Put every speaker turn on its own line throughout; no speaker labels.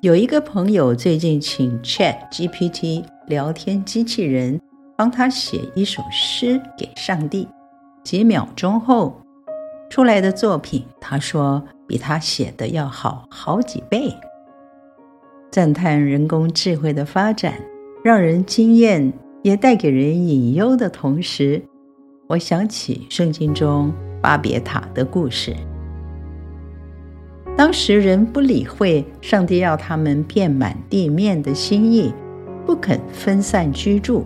有一个朋友最近请 ChatGPT 聊天机器人帮他写一首诗给上帝，几秒钟后出来的作品，他说比他写的要好好几倍。赞叹人工智慧的发展，让人惊艳，也带给人隐忧的同时，我想起圣经中巴别塔的故事。当时人不理会上帝要他们遍满地面的心意，不肯分散居住，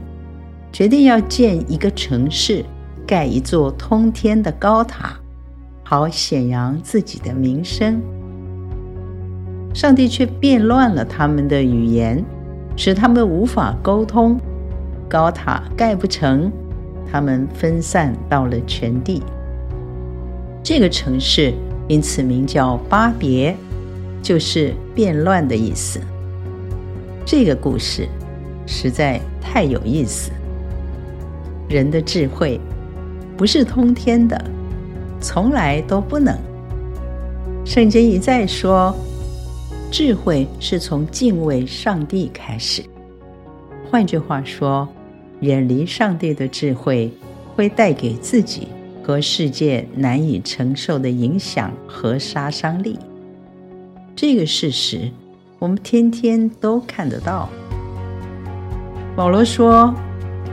决定要建一个城市，盖一座通天的高塔，好显扬自己的名声。上帝却变乱了他们的语言，使他们无法沟通，高塔盖不成，他们分散到了全地。这个城市。因此名叫巴别，就是变乱的意思。这个故事实在太有意思。人的智慧不是通天的，从来都不能。圣经一再说，智慧是从敬畏上帝开始。换句话说，远离上帝的智慧会带给自己。和世界难以承受的影响和杀伤力，这个事实我们天天都看得到。保罗说：“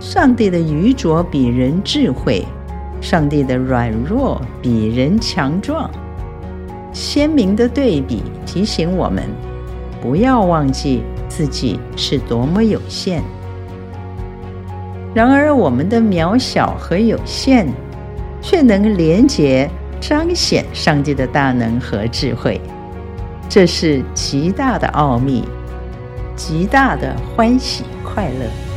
上帝的愚拙比人智慧，上帝的软弱比人强壮。”鲜明的对比提醒我们，不要忘记自己是多么有限。然而，我们的渺小和有限。却能连结彰显上帝的大能和智慧，这是极大的奥秘，极大的欢喜快乐。